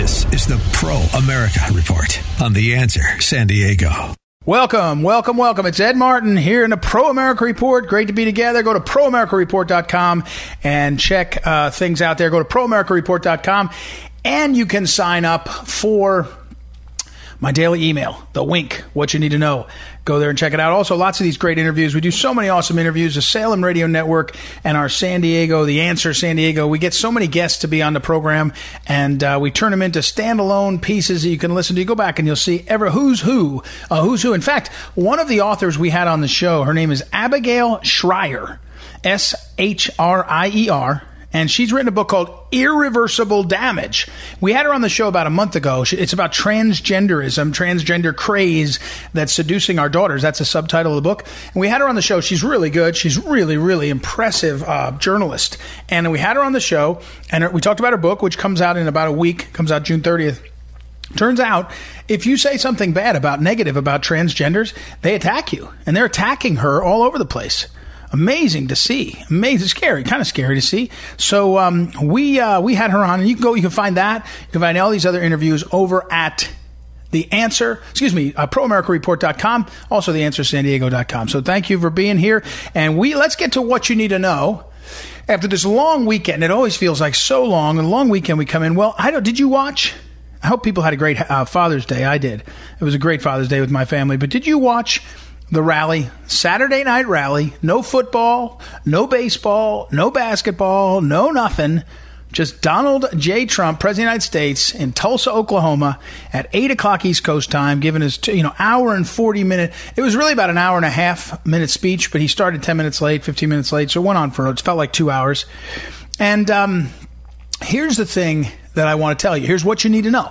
This is the Pro America Report on The Answer San Diego. Welcome, welcome, welcome. It's Ed Martin here in the Pro America Report. Great to be together. Go to proamericareport.com and check uh, things out there. Go to proamericareport.com and you can sign up for my daily email, the wink, what you need to know. Go there and check it out. Also, lots of these great interviews. We do so many awesome interviews. The Salem Radio Network and our San Diego, The Answer San Diego. We get so many guests to be on the program, and uh, we turn them into standalone pieces that you can listen to. You go back and you'll see ever who's who, uh, who's who. In fact, one of the authors we had on the show, her name is Abigail Shrier, S H R I E R and she's written a book called Irreversible Damage. We had her on the show about a month ago. It's about transgenderism, transgender craze that's seducing our daughters. That's a subtitle of the book. And we had her on the show. She's really good. She's really, really impressive uh, journalist. And we had her on the show, and we talked about her book, which comes out in about a week. Comes out June 30th. Turns out, if you say something bad about negative about transgenders, they attack you, and they're attacking her all over the place amazing to see. Amazing, scary, kind of scary to see. So um, we uh, we had her on, and you can go. You can find that. You can find all these other interviews over at the answer, excuse me, uh, proamericareport.com, also the answer san diego.com. So thank you for being here. And we, let's get to what you need to know after this long weekend. It always feels like so long. A long weekend we come in. Well, I don't, did you watch? I hope people had a great uh, Father's Day. I did. It was a great Father's Day with my family. But did you watch the rally, Saturday night rally, no football, no baseball, no basketball, no nothing. Just Donald J. Trump, President of the United States, in Tulsa, Oklahoma, at eight o'clock East Coast time, giving his you know hour and forty minute. It was really about an hour and a half minute speech, but he started ten minutes late, fifteen minutes late, so it went on for it felt like two hours. And um, here's the thing that I want to tell you. Here's what you need to know: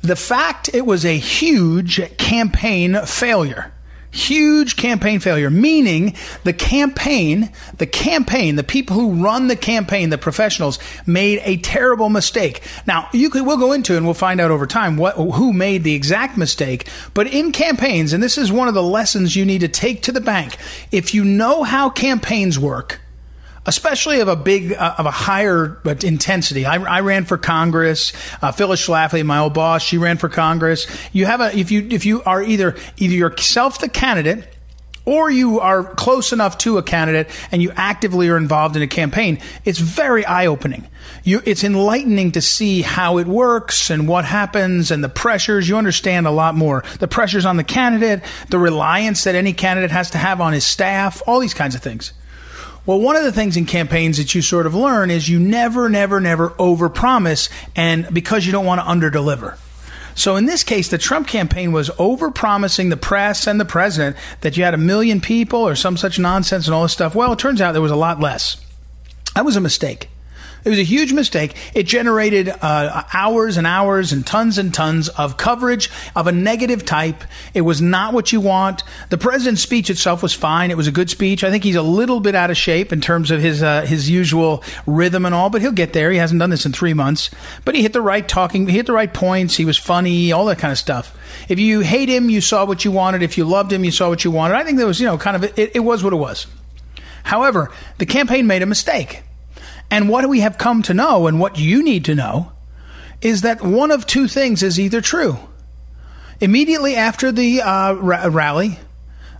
the fact it was a huge campaign failure huge campaign failure, meaning the campaign, the campaign, the people who run the campaign, the professionals made a terrible mistake. Now, you could, we'll go into and we'll find out over time what, who made the exact mistake. But in campaigns, and this is one of the lessons you need to take to the bank, if you know how campaigns work, especially of a big, uh, of a higher intensity. I, I ran for Congress. Uh, Phyllis Schlafly, my old boss, she ran for Congress. You have a if you if you are either either yourself the candidate or you are close enough to a candidate and you actively are involved in a campaign, it's very eye opening. You it's enlightening to see how it works and what happens and the pressures. You understand a lot more. The pressures on the candidate, the reliance that any candidate has to have on his staff, all these kinds of things. Well, one of the things in campaigns that you sort of learn is you never, never, never overpromise, and because you don't want to underdeliver. So in this case, the Trump campaign was overpromising the press and the president that you had a million people or some such nonsense and all this stuff. Well, it turns out there was a lot less. That was a mistake. It was a huge mistake. It generated uh, hours and hours and tons and tons of coverage of a negative type. It was not what you want. The president's speech itself was fine. It was a good speech. I think he's a little bit out of shape in terms of his uh, his usual rhythm and all, but he'll get there. He hasn't done this in three months, but he hit the right talking. He hit the right points. He was funny. All that kind of stuff. If you hate him, you saw what you wanted. If you loved him, you saw what you wanted. I think there was, you know, kind of it, it was what it was. However, the campaign made a mistake. And what we have come to know, and what you need to know, is that one of two things is either true. Immediately after the uh, ra- rally,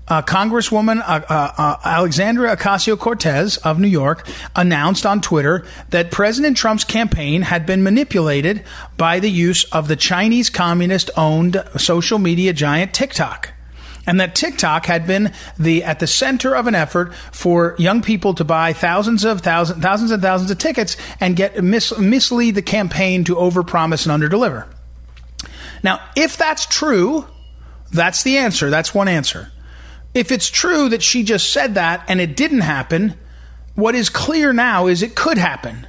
uh, Congresswoman uh, uh, uh Alexandria Ocasio Cortez of New York announced on Twitter that President Trump's campaign had been manipulated by the use of the Chinese communist owned social media giant TikTok and that TikTok had been the at the center of an effort for young people to buy thousands of thousands thousands and thousands of tickets and get mis- mislead the campaign to overpromise and underdeliver. Now, if that's true, that's the answer. That's one answer. If it's true that she just said that and it didn't happen, what is clear now is it could happen.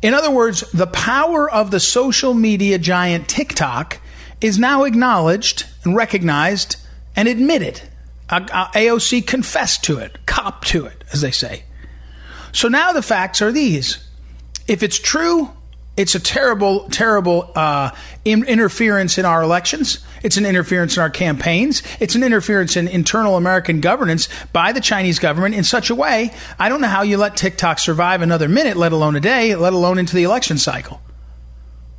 In other words, the power of the social media giant TikTok is now acknowledged and recognized and admit it. AOC confessed to it, copped to it, as they say. So now the facts are these. If it's true, it's a terrible, terrible uh, in- interference in our elections. It's an interference in our campaigns. It's an interference in internal American governance by the Chinese government in such a way. I don't know how you let TikTok survive another minute, let alone a day, let alone into the election cycle.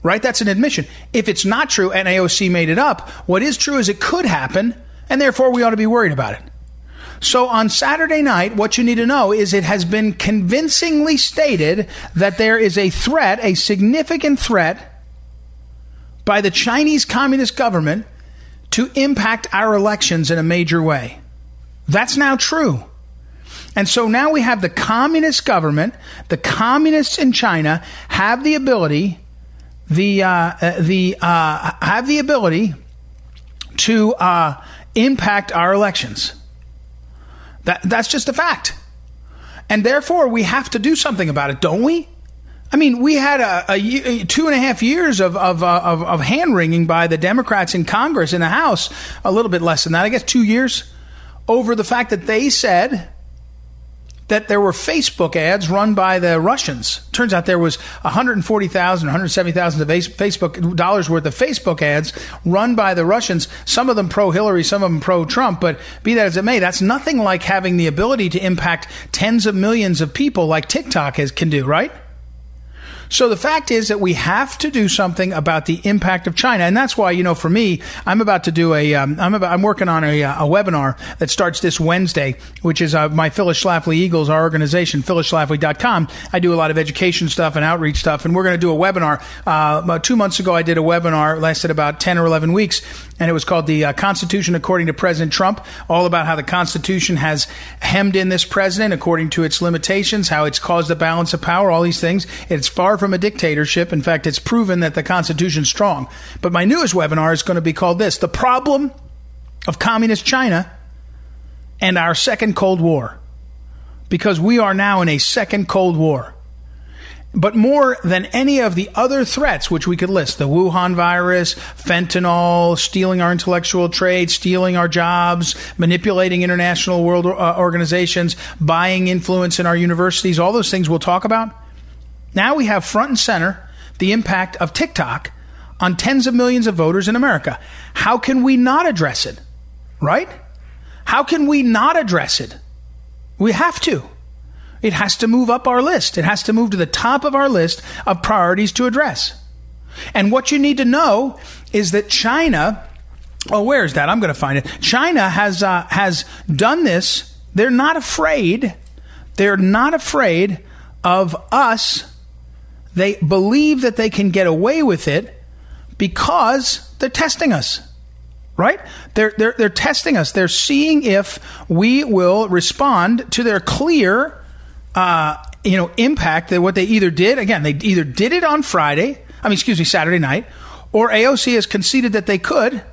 Right? That's an admission. If it's not true and AOC made it up, what is true is it could happen, and therefore we ought to be worried about it. So on Saturday night, what you need to know is it has been convincingly stated that there is a threat, a significant threat, by the Chinese Communist government to impact our elections in a major way. That's now true. And so now we have the communist government, the communists in China have the ability, the uh, uh the uh, have the ability to uh, impact our elections. That, that's just a fact. And therefore, we have to do something about it, don't we? I mean, we had a, a two and a half years of of, uh, of, of hand wringing by the Democrats in Congress in the House, a little bit less than that, I guess, two years, over the fact that they said that there were Facebook ads run by the Russians. Turns out there was 140,000, 170,000 of Facebook dollars worth of Facebook ads run by the Russians. Some of them pro Hillary, some of them pro Trump. But be that as it may, that's nothing like having the ability to impact tens of millions of people like TikTok has, can do, right? So the fact is that we have to do something about the impact of China, and that's why you know for me, I'm about to do a am um, about I'm working on a, uh, a, webinar that starts this Wednesday, which is uh, my Phyllis Schlafly Eagles, our organization, phyllisschlafly.com. I do a lot of education stuff and outreach stuff, and we're going to do a webinar. Uh, about two months ago, I did a webinar, lasted about ten or eleven weeks, and it was called the uh, Constitution according to President Trump, all about how the Constitution has hemmed in this president according to its limitations, how it's caused a balance of power, all these things. It's far from a dictatorship. In fact, it's proven that the Constitution's strong. But my newest webinar is going to be called this The Problem of Communist China and Our Second Cold War. Because we are now in a second Cold War. But more than any of the other threats, which we could list the Wuhan virus, fentanyl, stealing our intellectual trade, stealing our jobs, manipulating international world uh, organizations, buying influence in our universities, all those things we'll talk about. Now we have front and center the impact of TikTok on tens of millions of voters in America. How can we not address it? Right? How can we not address it? We have to. It has to move up our list. It has to move to the top of our list of priorities to address. And what you need to know is that China, oh, where is that? I'm going to find it. China has uh, has done this. They're not afraid. They're not afraid of us they believe that they can get away with it because they're testing us. Right? They're, they're, they're testing us. They're seeing if we will respond to their clear, uh, you know, impact that what they either did, again, they either did it on Friday, I mean, excuse me, Saturday night, or AOC has conceded that they could,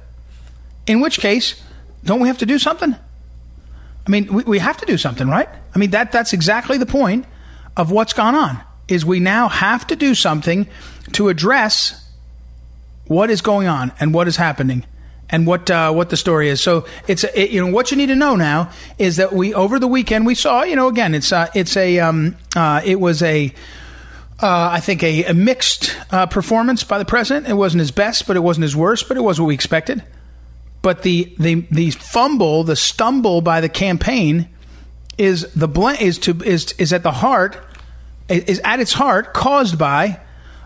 in which case, don't we have to do something? I mean, we, we have to do something, right? I mean, that, that's exactly the point of what's gone on is we now have to do something to address what is going on and what is happening and what uh, what the story is. So it's it, you know what you need to know now is that we over the weekend we saw you know again it's uh, it's a um, uh, it was a uh, I think a, a mixed uh, performance by the president. It wasn't his best, but it wasn't his worst, but it was what we expected. But the the the fumble, the stumble by the campaign is the bl- is to is is at the heart is at its heart caused by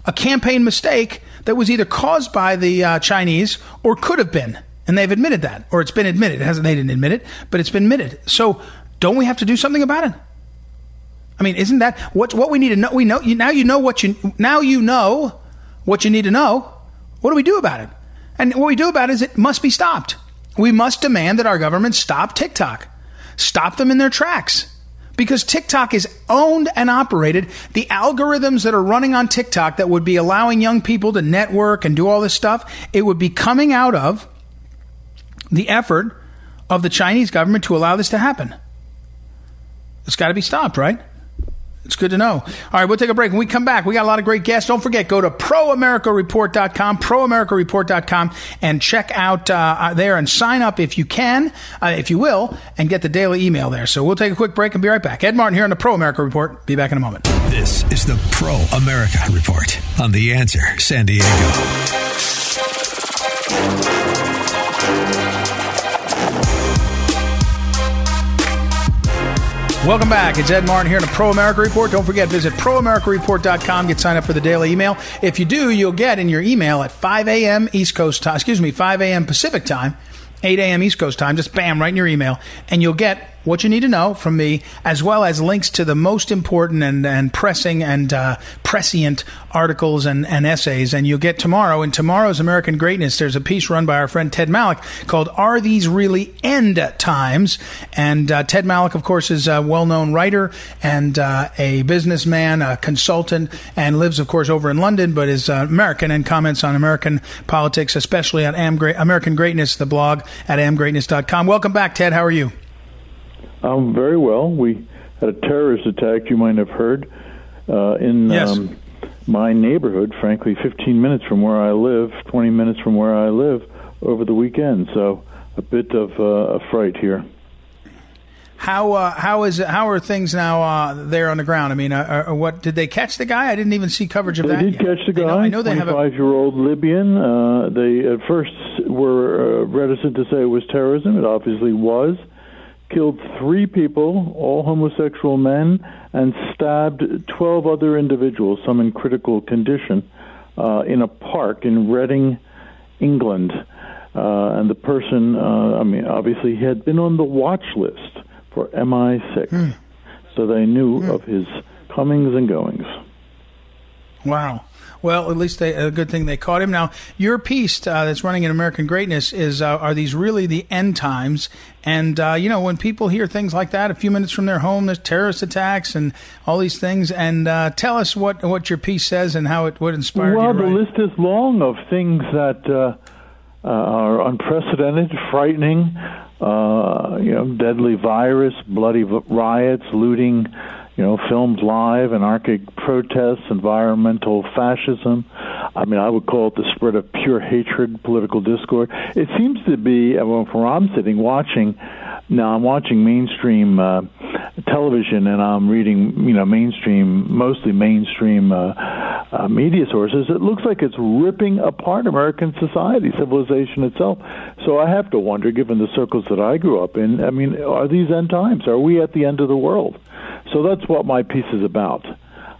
a campaign mistake that was either caused by the uh, Chinese or could have been. And they've admitted that, or it's been admitted. It hasn't, they didn't admit it, but it's been admitted. So don't we have to do something about it? I mean, isn't that what, what we need to know? We know now you know what you, now you know what you need to know. What do we do about it? And what we do about it is it must be stopped. We must demand that our government stop TikTok, stop them in their tracks because TikTok is owned and operated. The algorithms that are running on TikTok that would be allowing young people to network and do all this stuff, it would be coming out of the effort of the Chinese government to allow this to happen. It's got to be stopped, right? It's good to know. All right, we'll take a break. When we come back, we got a lot of great guests. Don't forget, go to proamericareport.com, proamericareport.com, and check out uh, there and sign up if you can, uh, if you will, and get the daily email there. So we'll take a quick break and be right back. Ed Martin here on the Pro America Report. Be back in a moment. This is the Pro America Report on The Answer San Diego. Welcome back. It's Ed Martin here in the Pro America Report. Don't forget, visit proamericareport.com. Get signed up for the daily email. If you do, you'll get in your email at 5 a.m. East Coast time, excuse me, 5 a.m. Pacific time, 8 a.m. East Coast time. Just bam, right in your email. And you'll get what you need to know from me, as well as links to the most important and, and pressing and uh, prescient articles and, and essays. And you'll get tomorrow, in tomorrow's American Greatness, there's a piece run by our friend Ted Malloch called Are These Really End Times? And uh, Ted Malloch, of course, is a well known writer and uh, a businessman, a consultant, and lives, of course, over in London, but is uh, American and comments on American politics, especially on Am- American Greatness, the blog at amgreatness.com. Welcome back, Ted. How are you? Um, very well. We had a terrorist attack, you might have heard, uh, in yes. um, my neighborhood, frankly, 15 minutes from where I live, 20 minutes from where I live over the weekend. So a bit of uh, a fright here. How uh, how is it, how are things now uh, there on the ground? I mean, uh, uh what did they catch the guy? I didn't even see coverage of they that. They did yet. catch the guy. I know, I know they have a five-year-old Libyan. Uh, they at first were uh, reticent to say it was terrorism. It obviously was killed three people, all homosexual men, and stabbed 12 other individuals, some in critical condition, uh, in a park in Reading, England. Uh, and the person, uh, I mean, obviously, he had been on the watch list for MI6. Mm. So they knew mm. of his comings and goings. Wow. Well, at least they, a good thing they caught him. Now, your piece uh, that's running in American Greatness is uh, are these really the end times? And uh, you know, when people hear things like that, a few minutes from their home, there's terrorist attacks and all these things. And uh, tell us what what your piece says and how it would inspire. Well, the list is long of things that uh, uh, are unprecedented, frightening. you know, deadly virus, bloody riots, looting you know, filmed live, anarchic protests, environmental fascism. I mean, I would call it the spread of pure hatred, political discord. It seems to be, well, from where I'm sitting watching, now I'm watching mainstream uh, television and I'm reading, you know, mainstream, mostly mainstream uh, uh, media sources. It looks like it's ripping apart American society, civilization itself. So I have to wonder, given the circles that I grew up in, I mean, are these end times? Are we at the end of the world? So that's what my piece is about.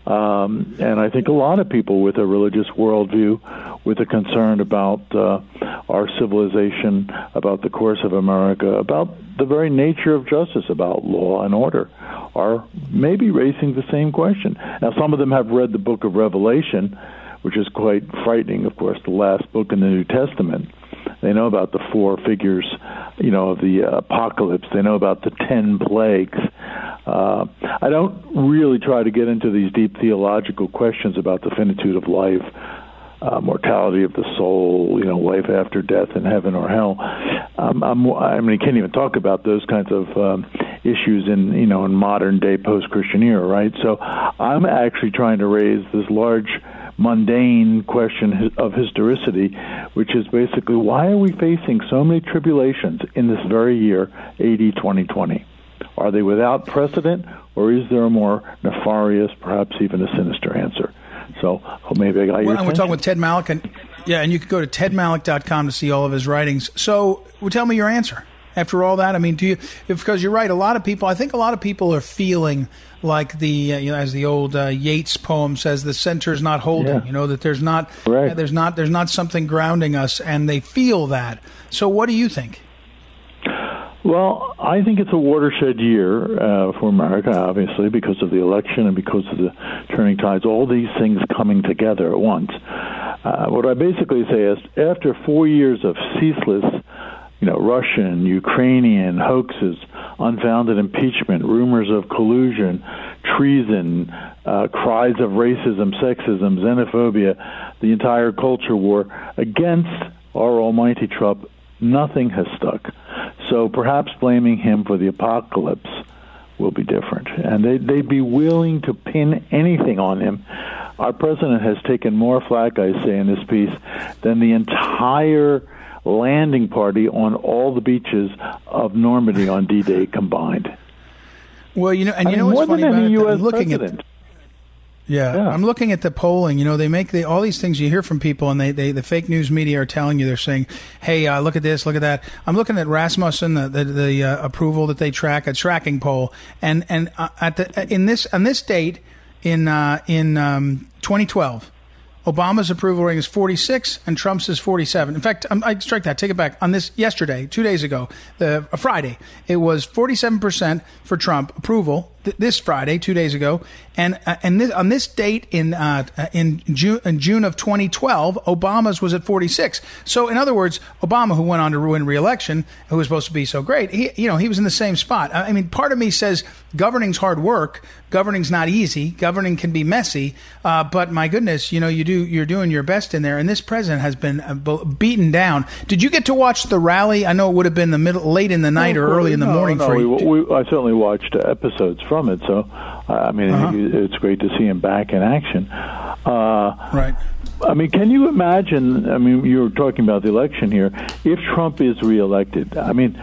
Um, and I think a lot of people with a religious worldview, with a concern about uh, our civilization, about the course of America, about the very nature of justice, about law and order, are maybe raising the same question. Now, some of them have read the book of Revelation, which is quite frightening, of course, the last book in the New Testament. They know about the four figures, you know, of the uh, apocalypse. They know about the ten plagues. Uh, I don't really try to get into these deep theological questions about the finitude of life, uh, mortality of the soul, you know, life after death and heaven or hell. Um, I'm, I mean, you can't even talk about those kinds of um, issues in you know in modern day post Christian era, right? So I'm actually trying to raise this large mundane question of historicity, which is basically why are we facing so many tribulations in this very year, AD 2020? Are they without precedent, or is there a more nefarious, perhaps even a sinister answer? So maybe I got well, your. And we're talking with Ted Malloch, and yeah, and you can go to tedmalloch.com to see all of his writings. So, well, tell me your answer after all that? I mean, do you? Because you're right. A lot of people. I think a lot of people are feeling like the uh, you know, as the old uh, Yeats poem says, the center is not holding. Yeah. You know that there's not right. uh, there's not there's not something grounding us, and they feel that. So, what do you think? Well, I think it's a watershed year uh, for America, obviously, because of the election and because of the turning tides, all these things coming together at once. Uh, what I basically say is after four years of ceaseless you know, Russian, Ukrainian hoaxes, unfounded impeachment, rumors of collusion, treason, uh, cries of racism, sexism, xenophobia, the entire culture war against our almighty Trump, nothing has stuck. So perhaps blaming him for the apocalypse will be different, and they they'd be willing to pin anything on him. Our president has taken more flack, I say, in this piece than the entire landing party on all the beaches of Normandy on D-Day combined. Well, you know, and I you mean, know what's more funny than about it? U.S. Looking president. at yeah, Yeah. I'm looking at the polling. You know, they make the, all these things you hear from people, and they, they the fake news media are telling you they're saying, "Hey, uh, look at this, look at that." I'm looking at Rasmussen, the the, the uh, approval that they track, a tracking poll, and and uh, at the in this on this date in uh, in um, 2012. Obama's approval rating is 46 and Trump's is 47. In fact, um, I strike that. Take it back. On this yesterday, two days ago, the a Friday, it was 47 percent for Trump approval. Th- this Friday, two days ago, and uh, and this, on this date in uh, uh, in June in June of 2012, Obama's was at 46. So, in other words, Obama, who went on to ruin re-election, who was supposed to be so great, he you know he was in the same spot. I mean, part of me says governing's hard work. Governing's not easy. Governing can be messy, uh, but my goodness, you know you do you're doing your best in there. And this president has been uh, beaten down. Did you get to watch the rally? I know it would have been the middle, late in the night or early in the No, morning no, for we, you. we, I certainly watched episodes from it, so I mean, Uh-huh. it's great to see him back in action. Uh, Right. I mean, can you imagine? I mean, you were talking about the election here. If Trump is reelected, I mean,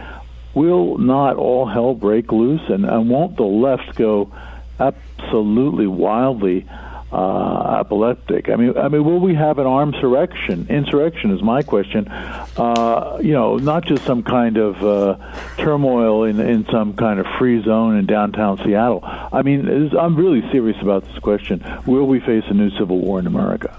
will not all hell break loose, and, and won't the left go absolutely wildly uh, epileptic? I mean, I mean, will we have an armed insurrection? Insurrection is my question. Uh, you know, not just some kind of uh, turmoil in in some kind of free zone in downtown Seattle. I mean, this- I'm really serious about this question. Will we face a new civil war in America?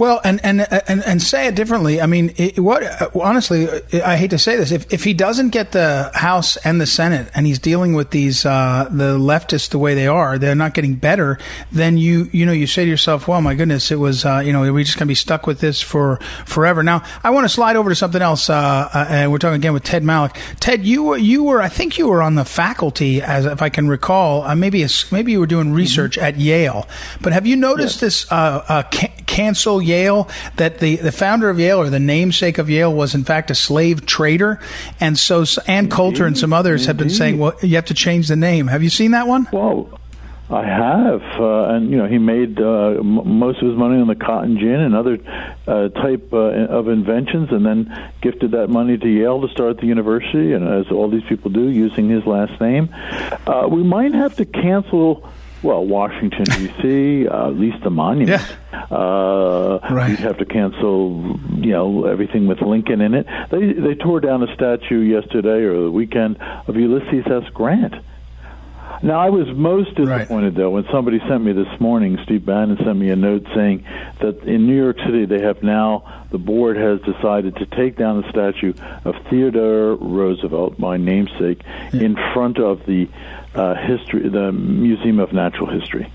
Well, and and and, and say it differently. I mean, it, what honestly, I hate to say this. If if he doesn't get the House and the Senate, and he's dealing with these uh, the leftists the way they are, they're not getting better. Then you you know you say to yourself, well, my goodness, it was uh, you know are we just going to be stuck with this for forever? Now, I want to slide over to something else. Uh, uh, and we're talking again with Ted Malloch. Ted, you were you were I think you were on the faculty, as if I can recall. Uh, maybe a, maybe you were doing research at Yale. But have you noticed this uh, uh, ca- cancel Yale? That the the founder of Yale or the namesake of Yale was in fact a slave trader, and so Ann Coulter and some others have been saying, well, you have to change the name. Have you seen that one? Well, I have, uh, and you know, he made uh, m- most of his money on the cotton gin and other uh, type uh, of inventions, and then gifted that money to Yale to start the university, and as all these people do, using his last name. Uh, we might have to cancel. Well, Washington D.C., uh, at least the monument. Uh, Right. We'd have to cancel, you know, everything with Lincoln in it. They they tore down a statue yesterday or the weekend of Ulysses S. Grant. Now, I was most disappointed though when somebody sent me this morning. Steve Bannon sent me a note saying that in New York City they have now the board has decided to take down the statue of Theodore Roosevelt, my namesake, in front of the uh, history, the Museum of Natural History.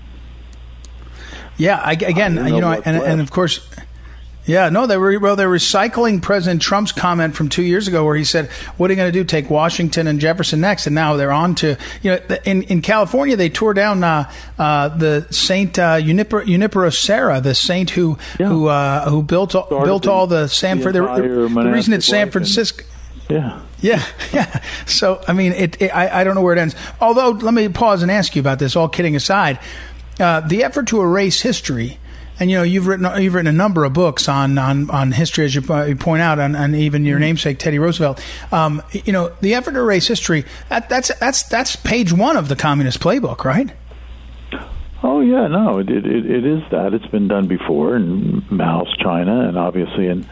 Yeah, I, again, I you know know, and, and of course, yeah, no, they were well, they're recycling President Trump's comment from two years ago, where he said, "What are you going to do? Take Washington and Jefferson next?" And now they're on to you know, in in California, they tore down uh, uh, the Saint uh, Junipero, Junipero Serra, the saint who Yeah. who uh, who built all, Started built the- all the San the The, the reason monastic it's San life and- Francisco. Yeah. Yeah, yeah. So I mean, it, it, I, I don't know where it ends. Although, let me pause and ask you about this. All kidding aside, uh, the effort to erase history, and you know, you've written you've written a number of books on on, on history, as you, po- you point out, and, and even your namesake Teddy Roosevelt. Um, you know, the effort to erase history. That, that's that's that's page one of the communist playbook, right? Oh yeah, no, it, it it is that. It's been done before in Mao's China, and obviously in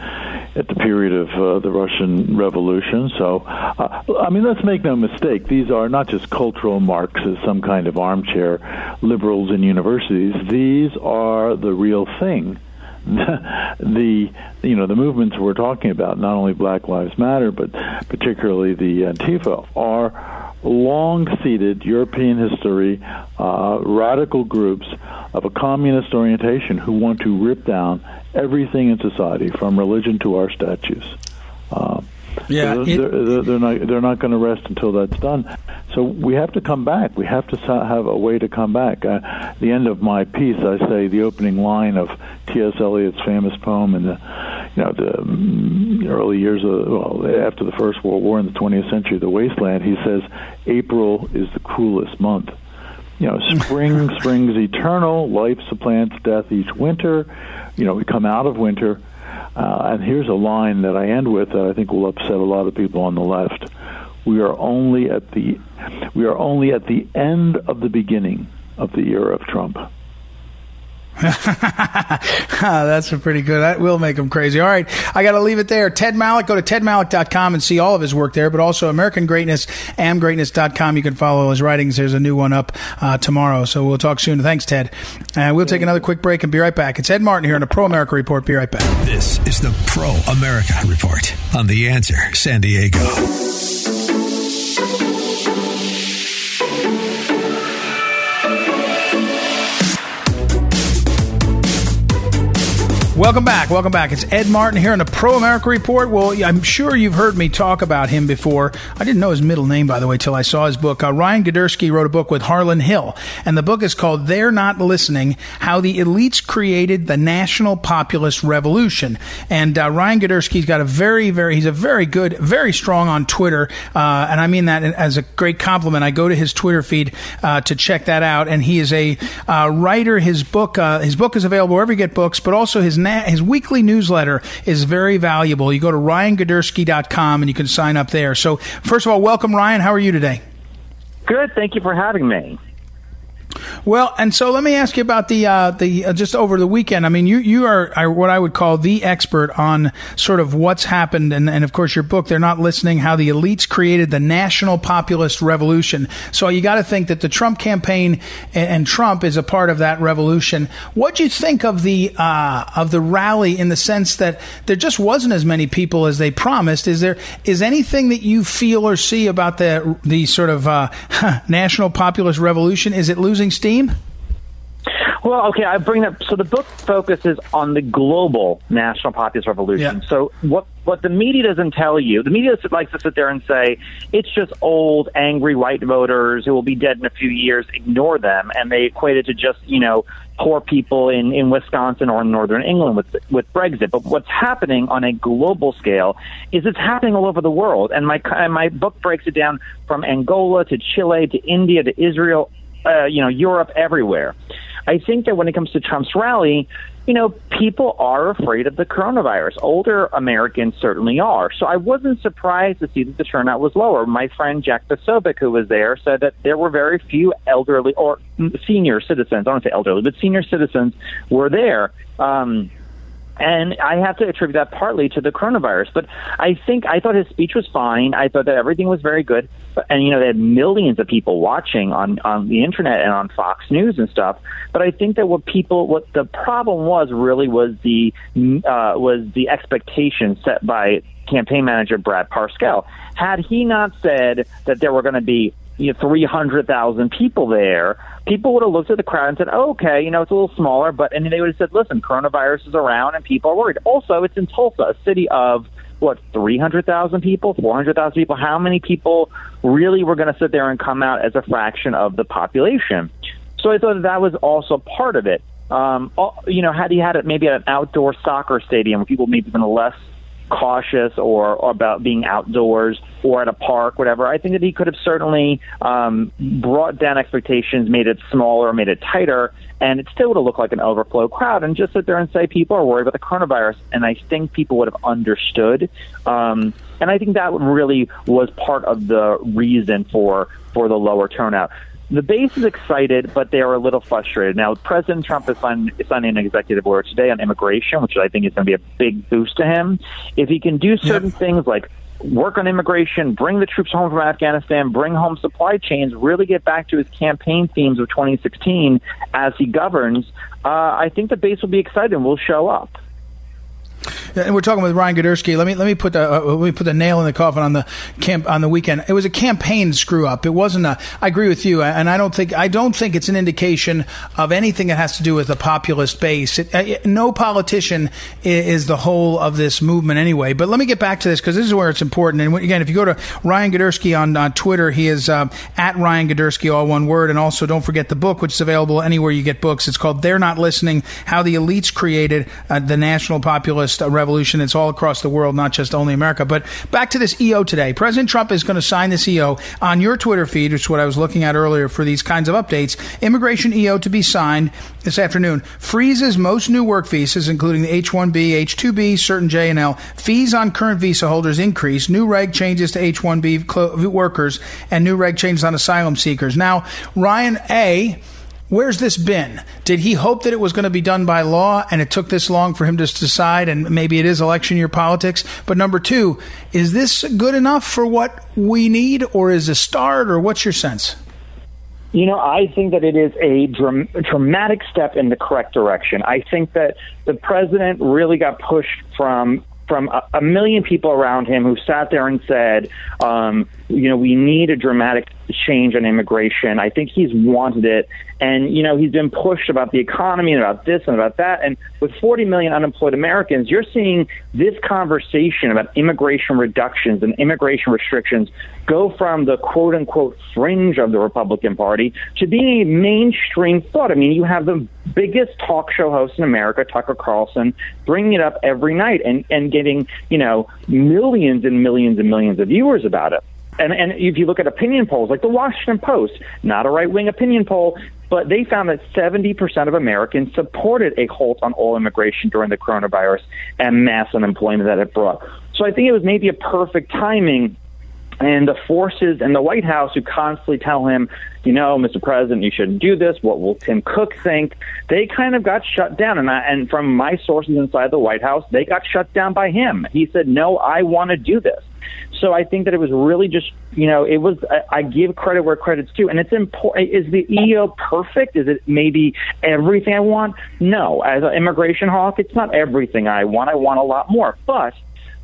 at the period of uh, the Russian Revolution. So, uh, I mean, let's make no mistake; these are not just cultural Marxists, some kind of armchair liberals in universities. These are the real thing. the you know the movements we're talking about, not only Black Lives Matter, but particularly the Antifa, are long-seated European history uh, radical groups of a communist orientation who want to rip down everything in society, from religion to our statues. Uh, Yeah, it- they're, they're, not they're not going to rest until that's done. So we have to come back. We have to have a way to come back. Uh, the end of my piece, I say the opening line of T.S. Eliot's famous poem in the you know, the um, early years of well, after the First World War in the 20th century, the wasteland. He says April is the coolest month. You know, spring springs eternal. Life supplants death each winter. You know, we come out of winter. Uh, and here's a line that I end with that I think will upset a lot of people on the left. We are only at the we are only at the end of the beginning of the era of Trump. That's a pretty good. That will make him crazy. All right. I got to leave it there. Ted Malloch, go to tedmalloch.com and see all of his work there, but also American Greatness, amgreatness.com. You can follow his writings. There's a new one up uh, tomorrow. So we'll talk soon. Thanks, Ted. Uh, we'll take another quick break and be right back. It's Ed Martin here on the Pro America Report. Be right back. This is the Pro America Report on The Answer San Diego. Welcome back. Welcome back. It's Ed Martin here on the Pro America Report. Well, I'm sure you've heard me talk about him before. I didn't know his middle name, by the way, till I saw his book. Uh, Ryan Girdusky wrote a book with Harlan Hill, and the book is called They're Not Listening How the Elites Created the National Populist Revolution. And uh, Ryan Girdusky's got a very, very, he's a very good, very strong on Twitter. Uh, and I mean that as a great compliment. I go to his Twitter feed uh, to check that out. And he is a uh, writer. His book, uh, his book is available wherever you get books, but also his na- his weekly newsletter is very valuable. You go to ryangirdusky.com and you can sign up there. So, first of all, welcome, Ryan. How are you today? Good. Thank you for having me. Well, and so let me ask you about the uh, the uh, just over the weekend. I mean, you you are, are, what I would call the expert on sort of what's happened, and, and of course your book. They're not listening. How the elites created the national populist revolution. So you got to think that the Trump campaign and, and, Trump is a part of that revolution. What do you think of the uh, of the rally in the sense that there just wasn't as many people as they promised? Is there is anything that you feel or see about the the sort of uh, national populist revolution? Is it losing steam? Well, okay, I bring up. So the book focuses on the global national populist revolution. Yeah. So what what the media doesn't tell you, the media likes to sit there and say it's just old, angry white voters who will be dead in a few years. Ignore them, and they equate it to just you know poor people in in Wisconsin or in northern England with with Brexit. But what's happening on a global scale is it's happening all over the world. And my my book breaks it down from Angola to Chile to India to Israel uh, you know, Europe, everywhere. I think that when it comes to Trump's rally, you know, people are afraid of the coronavirus. Older Americans certainly are. So I wasn't surprised to see that the turnout was lower. My friend Jack Posobiec, who was there, said that there were very few elderly or senior citizens. I don't say elderly, but senior citizens were there. Um, and I have to attribute that partly to the coronavirus. But I think I thought his speech was fine. I thought that everything was very good. And you know, they had millions of people watching on on the internet and on Fox News and stuff. But I think that what people, what the problem was really was the uh, was the expectation set by campaign manager Brad Parscale. Had he not said that there were going to be you know, 300,000 people there, people would have looked at the crowd and said, oh, okay, you know, it's a little smaller, but, and they would have said, listen, coronavirus is around and people are worried. Also, it's in Tulsa, a city of, what, 300,000 people, 400,000 people? How many people really were going to sit there and come out as a fraction of the population? So I thought that, was also part of it. Um, you know, had he had it maybe at an outdoor soccer stadium where people maybe been less cautious or, or, about being outdoors or at a park, whatever. I think that he could have certainly um, brought down expectations, made it smaller, made it tighter, and it still would have looked like an overflow crowd. And just sit there and say people are worried about the coronavirus, and I think people would have understood. Um, and I think that really was part of the reason for for the lower turnout the base is excited, but they are a little frustrated. Now, President Trump is signing, signing an executive order today on immigration, which I think is going to be a big boost to him. If he can do certain yep. things like work on immigration, bring the troops home from Afghanistan, bring home supply chains, really get back to his campaign themes of 2016 as he governs, uh, I think the base will be excited and will show up and we're talking with Ryan Girdusky. Let me let me put the uh, let me put the nail in the coffin on the camp on the weekend. It was a campaign screw up. It wasn't a. I agree with you, and I don't think I don't think it's an indication of anything that has to do with the populist base. It, uh, no politician is the whole of this movement anyway. But let me get back to this because this is where it's important. And again, if you go to Ryan Girdusky on, on Twitter, he is uh, at Ryan Girdusky, all one word. And also, don't forget the book, which is available anywhere you get books. It's called "They're Not Listening: How the Elites Created uh, the National Populist Revolution." revolution. It's all across the world, not just only America. But back to this EO today. President Trump is going to sign this EO on your Twitter feed, which is what I was looking at earlier for these kinds of updates. Immigration EO to be signed this afternoon freezes most new work visas, including the H-1B, H-2B, certain J and L. Fees on current visa holders increase. New reg changes to H-1B workers and new reg changes on asylum seekers. Now, Ryan A Where's this been? Did he hope that it was going to be done by law and it took this long for him to decide and maybe it is election year politics? But number two, is this good enough for what we need or is a start or what's your sense? You know, I think that it is a dram- dramatic step in the correct direction. I think that the president really got pushed from from a, a million people around him who sat there and said, um, you know, we need a dramatic change on immigration. I think he's wanted it. And, you know, he's been pushed about the economy and about this and about that. And with 40 million unemployed Americans, you're seeing this conversation about immigration reductions and immigration restrictions go from the quote unquote fringe of the Republican Party to being a mainstream thought. I mean, you have the biggest talk show host in America, Tucker Carlson, bringing it up every night and, and getting, you know, millions and millions and millions of viewers about it and and if you look at opinion polls like the Washington Post, not a right wing opinion poll, but they found that 70% of Americans supported a halt on all immigration during the coronavirus and mass unemployment that it brought. So I think it was maybe a perfect timing. And the forces in the White House who constantly tell him, you know, Mr. President, you shouldn't do this. What will Tim Cook think? They kind of got shut down. And, I, and from my sources inside the White House, they got shut down by him. He said, no, I want to do this. So I think that it was really just, you know, it was. I, I give credit where credit's due, and it's important. Is the EO perfect? Is it maybe everything I want? No. As an immigration hawk, it's not everything I want. I want a lot more, but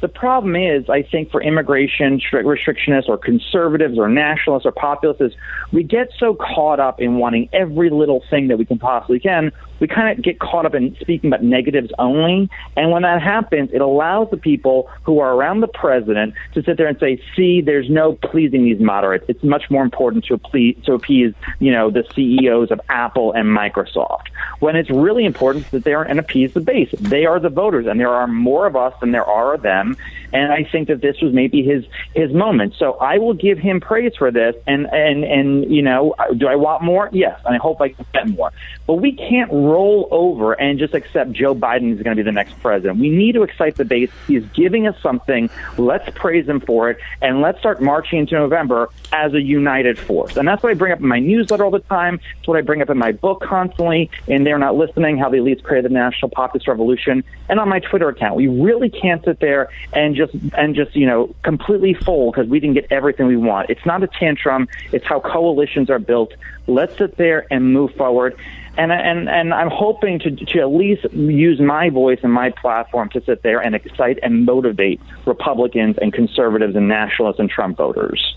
the problem is, I think, for immigration restrictionists or conservatives or nationalists or populists, we get so caught up in wanting every little thing that we can possibly can. We kind of get caught up in speaking about negatives only. And when that happens, it allows the people who are around the president to sit there and say, see, there's no pleasing these moderates. It's much more important to, please, to appease, you know, the CEOs of Apple and Microsoft. When it's really important that they are and appease the base. They are the voters, and there are more of us than there are of them and I think that this was maybe his his moment. So I will give him praise for this. And and and you know, do I want more? Yes, and I hope I can get more. But we can't roll over and just accept Joe Biden is going to be the next president. We need to excite the base. He's giving us something. Let's praise him for it, and let's start marching into November as a united force. And that's what I bring up in my newsletter all the time. It's what I bring up in my book constantly. And they're not listening. How the elites created the national populist revolution, and on my Twitter account. We really can't sit there and just and just you know completely fold because we didn't get everything we want. It's not a tantrum. It's how coalitions are built. Let's sit there and move forward. And and and I'm hoping to to at least use my voice and my platform to sit there and excite and motivate Republicans and conservatives and nationalists and Trump voters.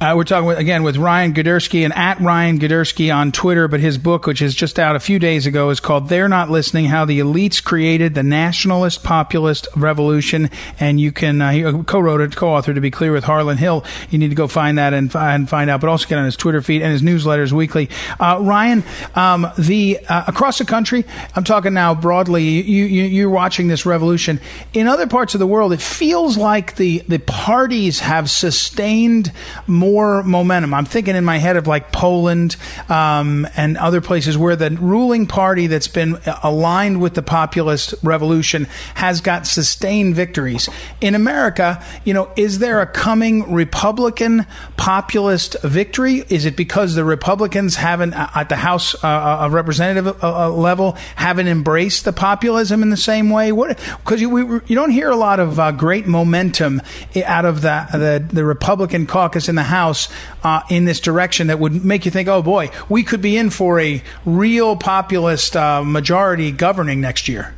Uh, we're talking with, again with Ryan Girdusky and at Ryan Girdusky on Twitter, but his book, which is just out a few days ago, is called "They're Not Listening: How the Elites Created the Nationalist Populist Revolution." And you can uh, he uh, co-wrote it, co-authored to be clear with Harlan Hill. You need to go find that and, and find out, but also get on his Twitter feed and his newsletters weekly. Uh, Ryan, um, the uh, across the country, I'm talking now broadly. You, you you're watching this revolution in other parts of the world. It feels like the the parties have sustained more momentum. I'm thinking in my head of like Poland um, and other places where the ruling party that's been aligned with the populist revolution has got sustained victories. In America, you know, is there a coming Republican populist victory? Is it because the Republicans haven't, uh, at the House uh, uh representative uh, uh, level, haven't embraced the populism in the same way? What? Because you, you don't hear a lot of uh, great momentum out of the, the the Republican caucus caucus in the House uh, in this direction that would make you think, oh boy, we could be in for a real populist uh, majority governing next year?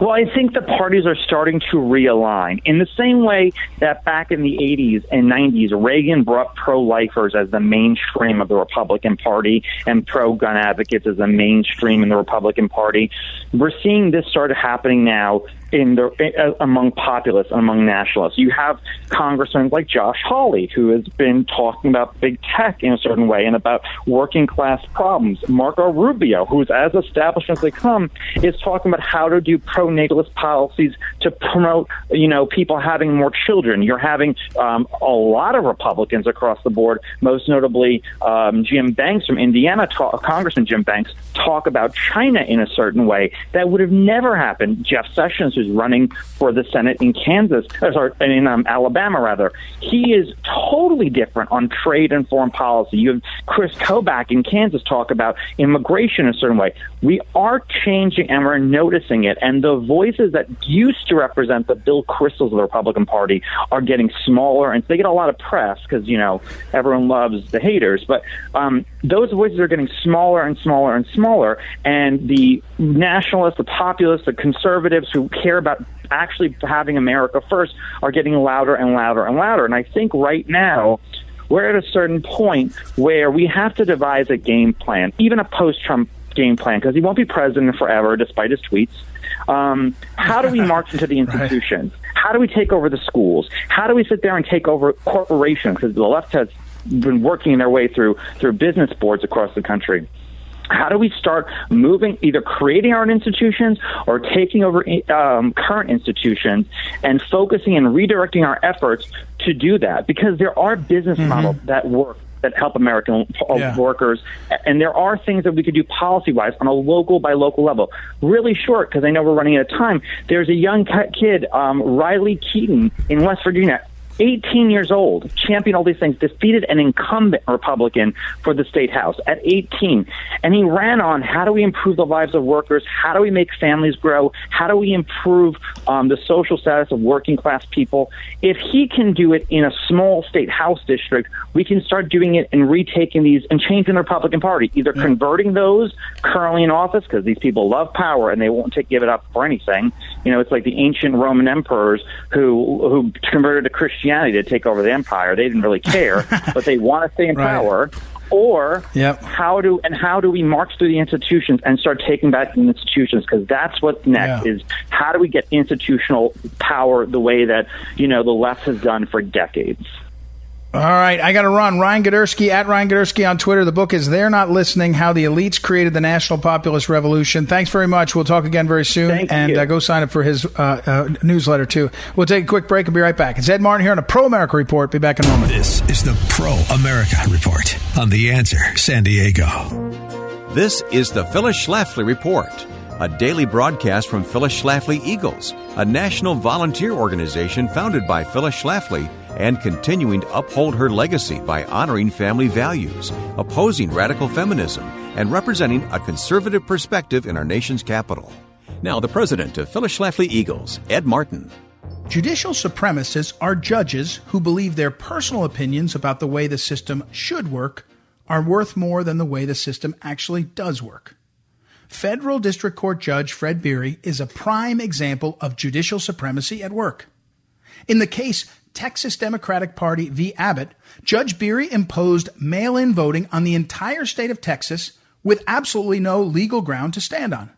Well, I think the parties are starting to realign in the same way that back in the 80s and 90s, Reagan brought pro lifers as the mainstream of the Republican Party and pro gun advocates as the mainstream in the Republican Party. We're seeing this start happening now in the uh, among populists among nationalists. You have congressmen like Josh Hawley, who has been talking about big tech in a certain way and about working class problems. Marco Rubio, who's as established as they come, is talking about how to do pro pro-natalist policies to promote, you know, people having more children. You're having um, a lot of Republicans across the board, most notably um, Jim Banks from Indiana, talk, Congressman Jim Banks, talk about China in a certain way that would have never happened. Jeff Sessions, who's running for the Senate in Kansas, or sorry, in um, Alabama rather, he is totally different on trade and foreign policy. You have Chris Kobach in Kansas talk about immigration a certain way. We are changing and we're noticing it. And the voices that used to represent the Bill Kristols of the Republican Party are getting smaller, and they get a lot of press because you know everyone loves the haters. But um, those voices are getting smaller and smaller and smaller, and the nationalists, the populists, the conservatives who care about actually having America first are getting louder and louder and louder. And I think right now we're at a certain point where we have to devise a game plan, even a post-Trump game plan, because he won't be president forever, despite his tweets. Um, how do we march into the institutions? right. How do we take over the schools? How do we sit there and take over corporations? Because the left has been working their way through through business boards across the country how do we start moving, either creating our own institutions or taking over um, current institutions and focusing and redirecting our efforts to do that? Because there are business mm-hmm. models that work that help American yeah. workers. And there are things that we could do policy wise on a local by local level. Really short, because I know we're running out of time. There's a young kid, um, Riley Keaton in West Virginia. 18 years old, championed all these things, defeated an incumbent Republican for the state house at 18. And he ran on how do we improve the lives of workers? How do we make families grow? How do we improve um, the social status of working class people? If he can do it in a small state house district, we can start doing it and retaking these and changing the Republican Party, either yeah. converting those currently in office because these people love power and they won't take, give it up for anything. You know, it's like the ancient Roman emperors who who converted to Christianity to take over the empire. They didn't really care, but they want to stay in right. power. Or yep. how do and how do we march through the institutions and start taking back the institutions? Because that's what's next. Yeah. Is how do we get institutional power the way that you know the left has done for decades? All right, I got to run. Ryan Girdusky at Ryan Girdusky on Twitter. The book is "They're Not Listening: How the Elites Created the National Populist Revolution." Thanks very much. We'll talk again very soon, Thank and uh, go sign up for his uh, uh, newsletter too. We'll take a quick break and be right back. It's Ed Martin here on a Pro America Report. Be back in a moment. This is the Pro America Report on the Answer San Diego. This is the Phyllis Schlafly Report, a daily broadcast from Phyllis Schlafly Eagles, a national volunteer organization founded by Phyllis Schlafly and continuing to uphold her legacy by honoring family values, opposing radical feminism, and representing a conservative perspective in our nation's capital. Now, the president of Phyllis Schlafly Eagles, Ed Martin. Judicial supremacists are judges who believe their personal opinions about the way the system should work are worth more than the way the system actually does work. Federal District Court Judge Fred Biery is a prime example of judicial supremacy at work. In the case Texas Democratic Party v. Abbott, Judge Biery imposed mail in voting on the entire state of Texas with absolutely no legal ground to stand on.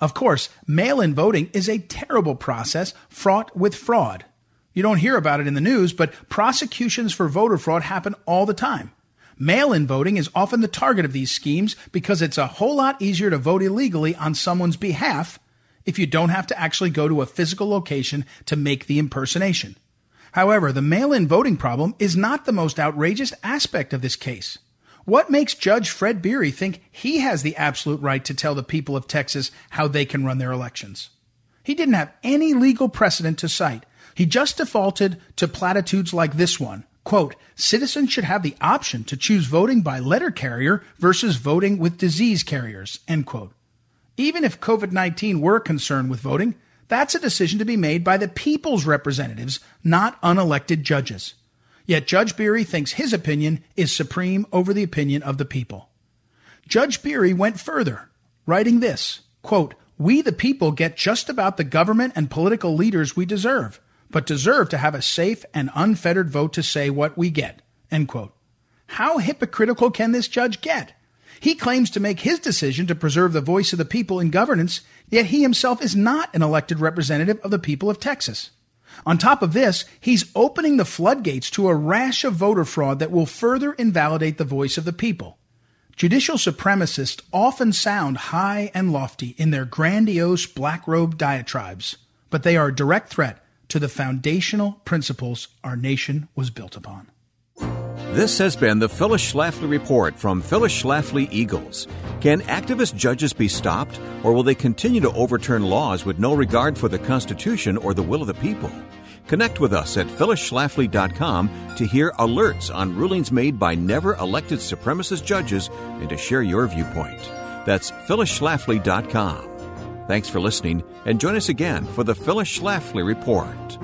Of course, mail in voting is a terrible process fraught with fraud. You don't hear about it in the news, but prosecutions for voter fraud happen all the time. Mail in voting is often the target of these schemes because it's a whole lot easier to vote illegally on someone's behalf if you don't have to actually go to a physical location to make the impersonation. However, the mail in voting problem is not the most outrageous aspect of this case. What makes Judge Fred Biery think he has the absolute right to tell the people of Texas how they can run their elections? He didn't have any legal precedent to cite. He just defaulted to platitudes like this one. Quote, citizens should have the option to choose voting by letter carrier versus voting with disease carriers, end quote. Even if COVID 19 were concerned with voting, that's a decision to be made by the people's representatives, not unelected judges. Yet Judge Biery thinks his opinion is supreme over the opinion of the people. Judge Biery went further, writing this quote, We the people get just about the government and political leaders we deserve, but deserve to have a safe and unfettered vote to say what we get. End quote. How hypocritical can this judge get? He claims to make his decision to preserve the voice of the people in governance, yet he himself is not an elected representative of the people of Texas. On top of this, he's opening the floodgates to a rash of voter fraud that will further invalidate the voice of the people. Judicial supremacists often sound high and lofty in their grandiose black robe diatribes, but they are a direct threat to the foundational principles our nation was built upon. This has been the Phyllis Schlafly Report from Phyllis Schlafly Eagles. Can activist judges be stopped, or will they continue to overturn laws with no regard for the Constitution or the will of the people? Connect with us at phyllisschlafly.com to hear alerts on rulings made by never elected supremacist judges and to share your viewpoint. That's phyllisschlafly.com. Thanks for listening, and join us again for the Phyllis Schlafly Report.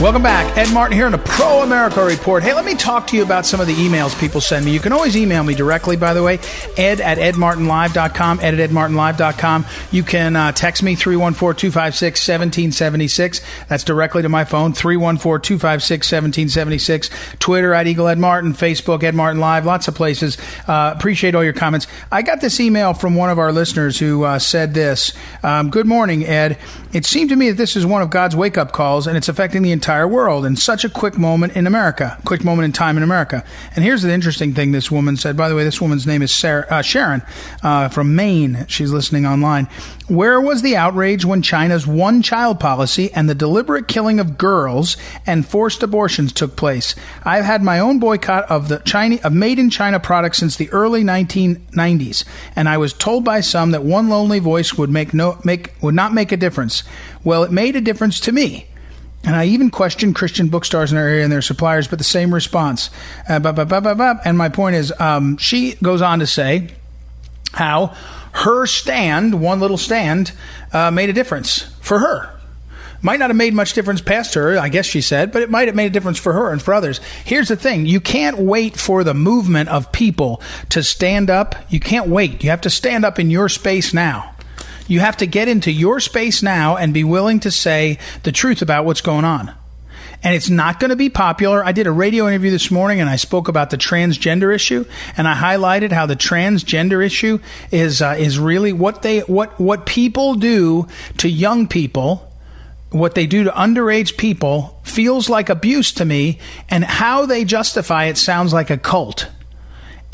Welcome back. Ed Martin here in a Pro America Report. Hey, let me talk to you about some of the emails people send me. You can always email me directly, by the way, ed at edmartinlive.com, ed at edmartinlive.com. You can uh, text me 314-256-1776. That's directly to my phone, 314-256-1776. Twitter at Eagle Ed Martin, Facebook Ed Martin Live, lots of places. Uh, appreciate all your comments. I got this email from one of our listeners who uh, said this. Um, Good morning, Ed. It seemed to me that this is one of God's wake-up calls, and it's affecting the entire world in such a quick moment in America, quick moment in time in America. And here's the interesting thing this woman said. By the way, this woman's name is Sarah, uh, Sharon uh, from Maine. She's listening online. Where was the outrage when China's one child policy and the deliberate killing of girls and forced abortions took place? I've had my own boycott of the China, of made in China products since the early 1990s, and I was told by some that one lonely voice would make no make would not make a difference. Well, it made a difference to me. And I even questioned Christian bookstores in our area and their suppliers, but the same response. Uh, and my point is, um, she goes on to say how her stand, one little stand, uh, made a difference for her. Might not have made much difference past her, I guess she said, but it might have made a difference for her and for others. Here's the thing you can't wait for the movement of people to stand up. You can't wait. You have to stand up in your space now. You have to get into your space now and be willing to say the truth about what's going on. And it's not going to be popular. I did a radio interview this morning and I spoke about the transgender issue and I highlighted how the transgender issue is uh, is really what they what what people do to young people what they do to underage people feels like abuse to me, and how they justify it sounds like a cult.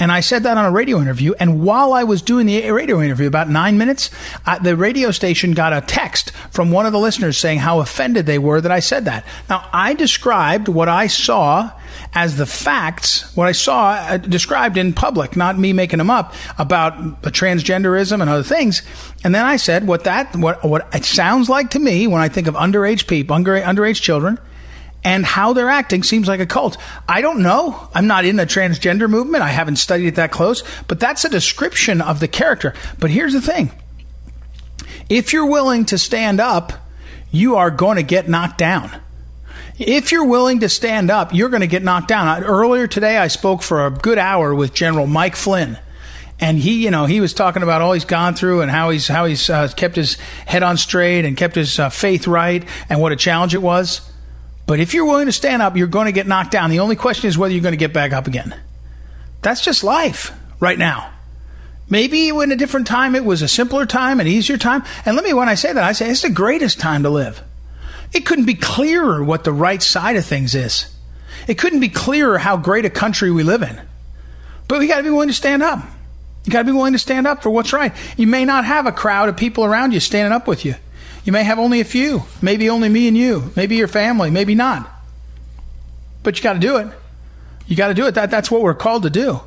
And I said that on a radio interview. And while I was doing the radio interview, about nine minutes, uh, the radio station got a text from one of the listeners saying how offended they were that I said that. Now, I described what I saw as the facts, what I saw uh, described in public, not me making them up about transgenderism and other things. And then I said what that, what, what it sounds like to me when I think of underage people, under, underage children, and how they're acting seems like a cult. I don't know. I'm not in the transgender movement. I haven't studied it that close, but that's a description of the character. But here's the thing. If you're willing to stand up, you are going to get knocked down. If you're willing to stand up, you're going to get knocked down. Earlier today, I spoke for a good hour with General Mike Flynn and he, you know, he was talking about all he's gone through and how he's how he's uh, kept his head on straight and kept his uh, faith right, and what a challenge it was. But if you're willing to stand up, you're going to get knocked down. The only question is whether you're going to get back up again. That's just life right now. Maybe in a different time it was a simpler time, an easier time. And let me, when I say that, I say it's the greatest time to live. It couldn't be clearer what the right side of things is. It couldn't be clearer how great a country we live in. But we got to be willing to stand up. You got to be willing to stand up for what's right. You may not have a crowd of people around you standing up with you. You may have only a few, maybe only me and you, maybe your family, maybe not. But you got to do it. You got to do it. That, that's what we're called to do.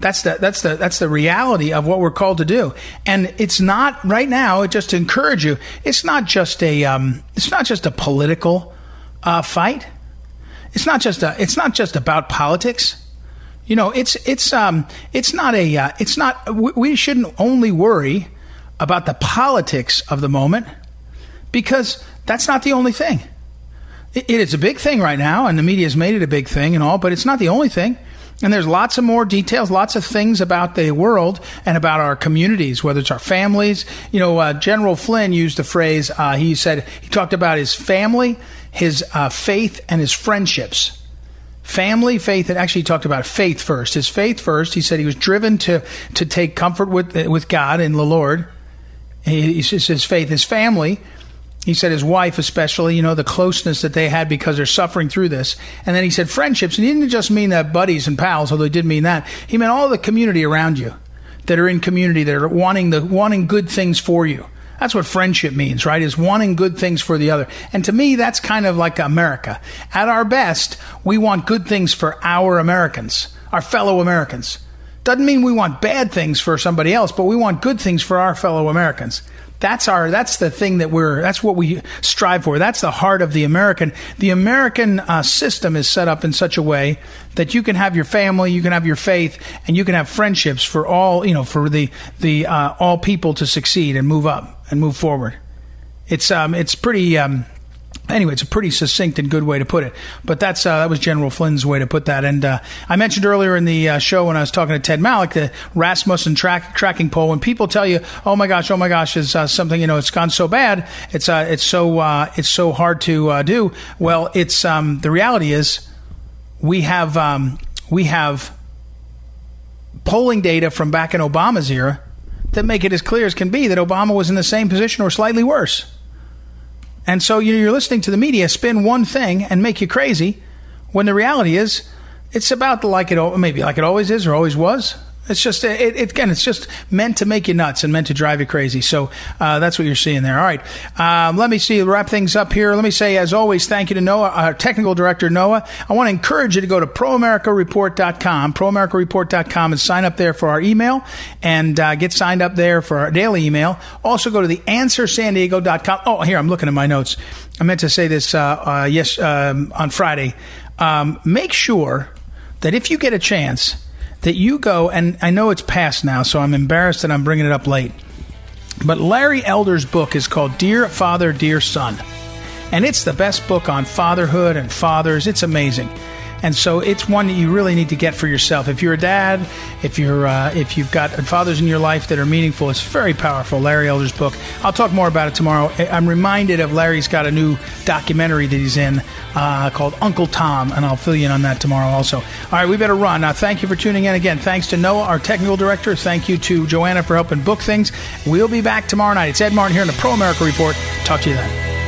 That's the, that's, the, that's the reality of what we're called to do. And it's not right now, just to encourage you, it's not just a, um, it's not just a political uh, fight. It's not just a, it's not just about politics. You know, it's, it's, um, it's not a, uh, it's not, we shouldn't only worry about the politics of the moment because that's not the only thing. It, it is a big thing right now, and the media has made it a big thing and all, but it's not the only thing. And there's lots of more details, lots of things about the world and about our communities, whether it's our families. You know, uh, General Flynn used the phrase, uh, he said, he talked about his family, his uh, faith, and his friendships. Family, faith, and actually he talked about faith first. His faith first. He said he was driven to, to take comfort with, with God and the Lord. He, he says his faith, his family, he said his wife, especially, you know, the closeness that they had because they're suffering through this. And then he said friendships, and he didn't just mean that buddies and pals, although he did mean that. He meant all the community around you that are in community that are wanting the wanting good things for you. That's what friendship means, right? Is wanting good things for the other. And to me, that's kind of like America. At our best, we want good things for our Americans, our fellow Americans. Doesn't mean we want bad things for somebody else, but we want good things for our fellow Americans. That's our that's the thing that we're that's what we strive for. That's the heart of the American. The American uh, system is set up in such a way that you can have your family, you can have your faith, and you can have friendships for all you know for the the uh, all people to succeed and move up and move forward. It's um it's pretty um Anyway, it's a pretty succinct and good way to put it. But that's uh, that was General Flynn's way to put that. And uh, I mentioned earlier in the uh, show when I was talking to Ted Malloch the Rasmussen track, tracking poll. When people tell you, "Oh my gosh, oh my gosh," is uh, something you know it's gone so bad, it's uh, it's so uh, it's so hard to do. Well, it's um, the reality is we have um, we have polling data from back in Obama's era that make it as clear as can be that Obama was in the same position or slightly worse. And so you're listening to the media spin one thing and make you crazy when the reality is it's about the like it maybe like it always is or always was. It's just it, it, again, it's just meant to make you nuts and meant to drive you crazy. So uh, that's what you're seeing there. All right, um, let me see wrap things up here. Let me say, as always, thank you to Noah, our technical director Noah. I want to encourage you to go to proamericareport.com, proamericareport.com, and sign up there for our email and uh, get signed up there for our daily email. Also, go to the answersandiego.com. Oh, here I'm looking at my notes. I meant to say this uh, uh yes um, on Friday. Um, make sure that if you get a chance that you go, and I know it's past now, so I'm embarrassed that I'm bringing it up late. But Larry Elder's book is called Dear Father, Dear Son. And it's the best book on fatherhood and fathers. It's amazing. And so it's one that you really need to get for yourself. If you're a dad, if you're uh, if you've got fathers in your life that are meaningful, it's very powerful. Larry Elder's book. I'll talk more about it tomorrow. I'm reminded of Larry's got a new documentary that he's in uh, called Uncle Tom, and I'll fill you in on that tomorrow also. All right, we better run. Now, thank you for tuning in again. Thanks to Noah, our technical director. Thank you to Joanna for helping book things. We'll be back tomorrow night. It's Ed Martin here in the Pro America Report. Talk to you then.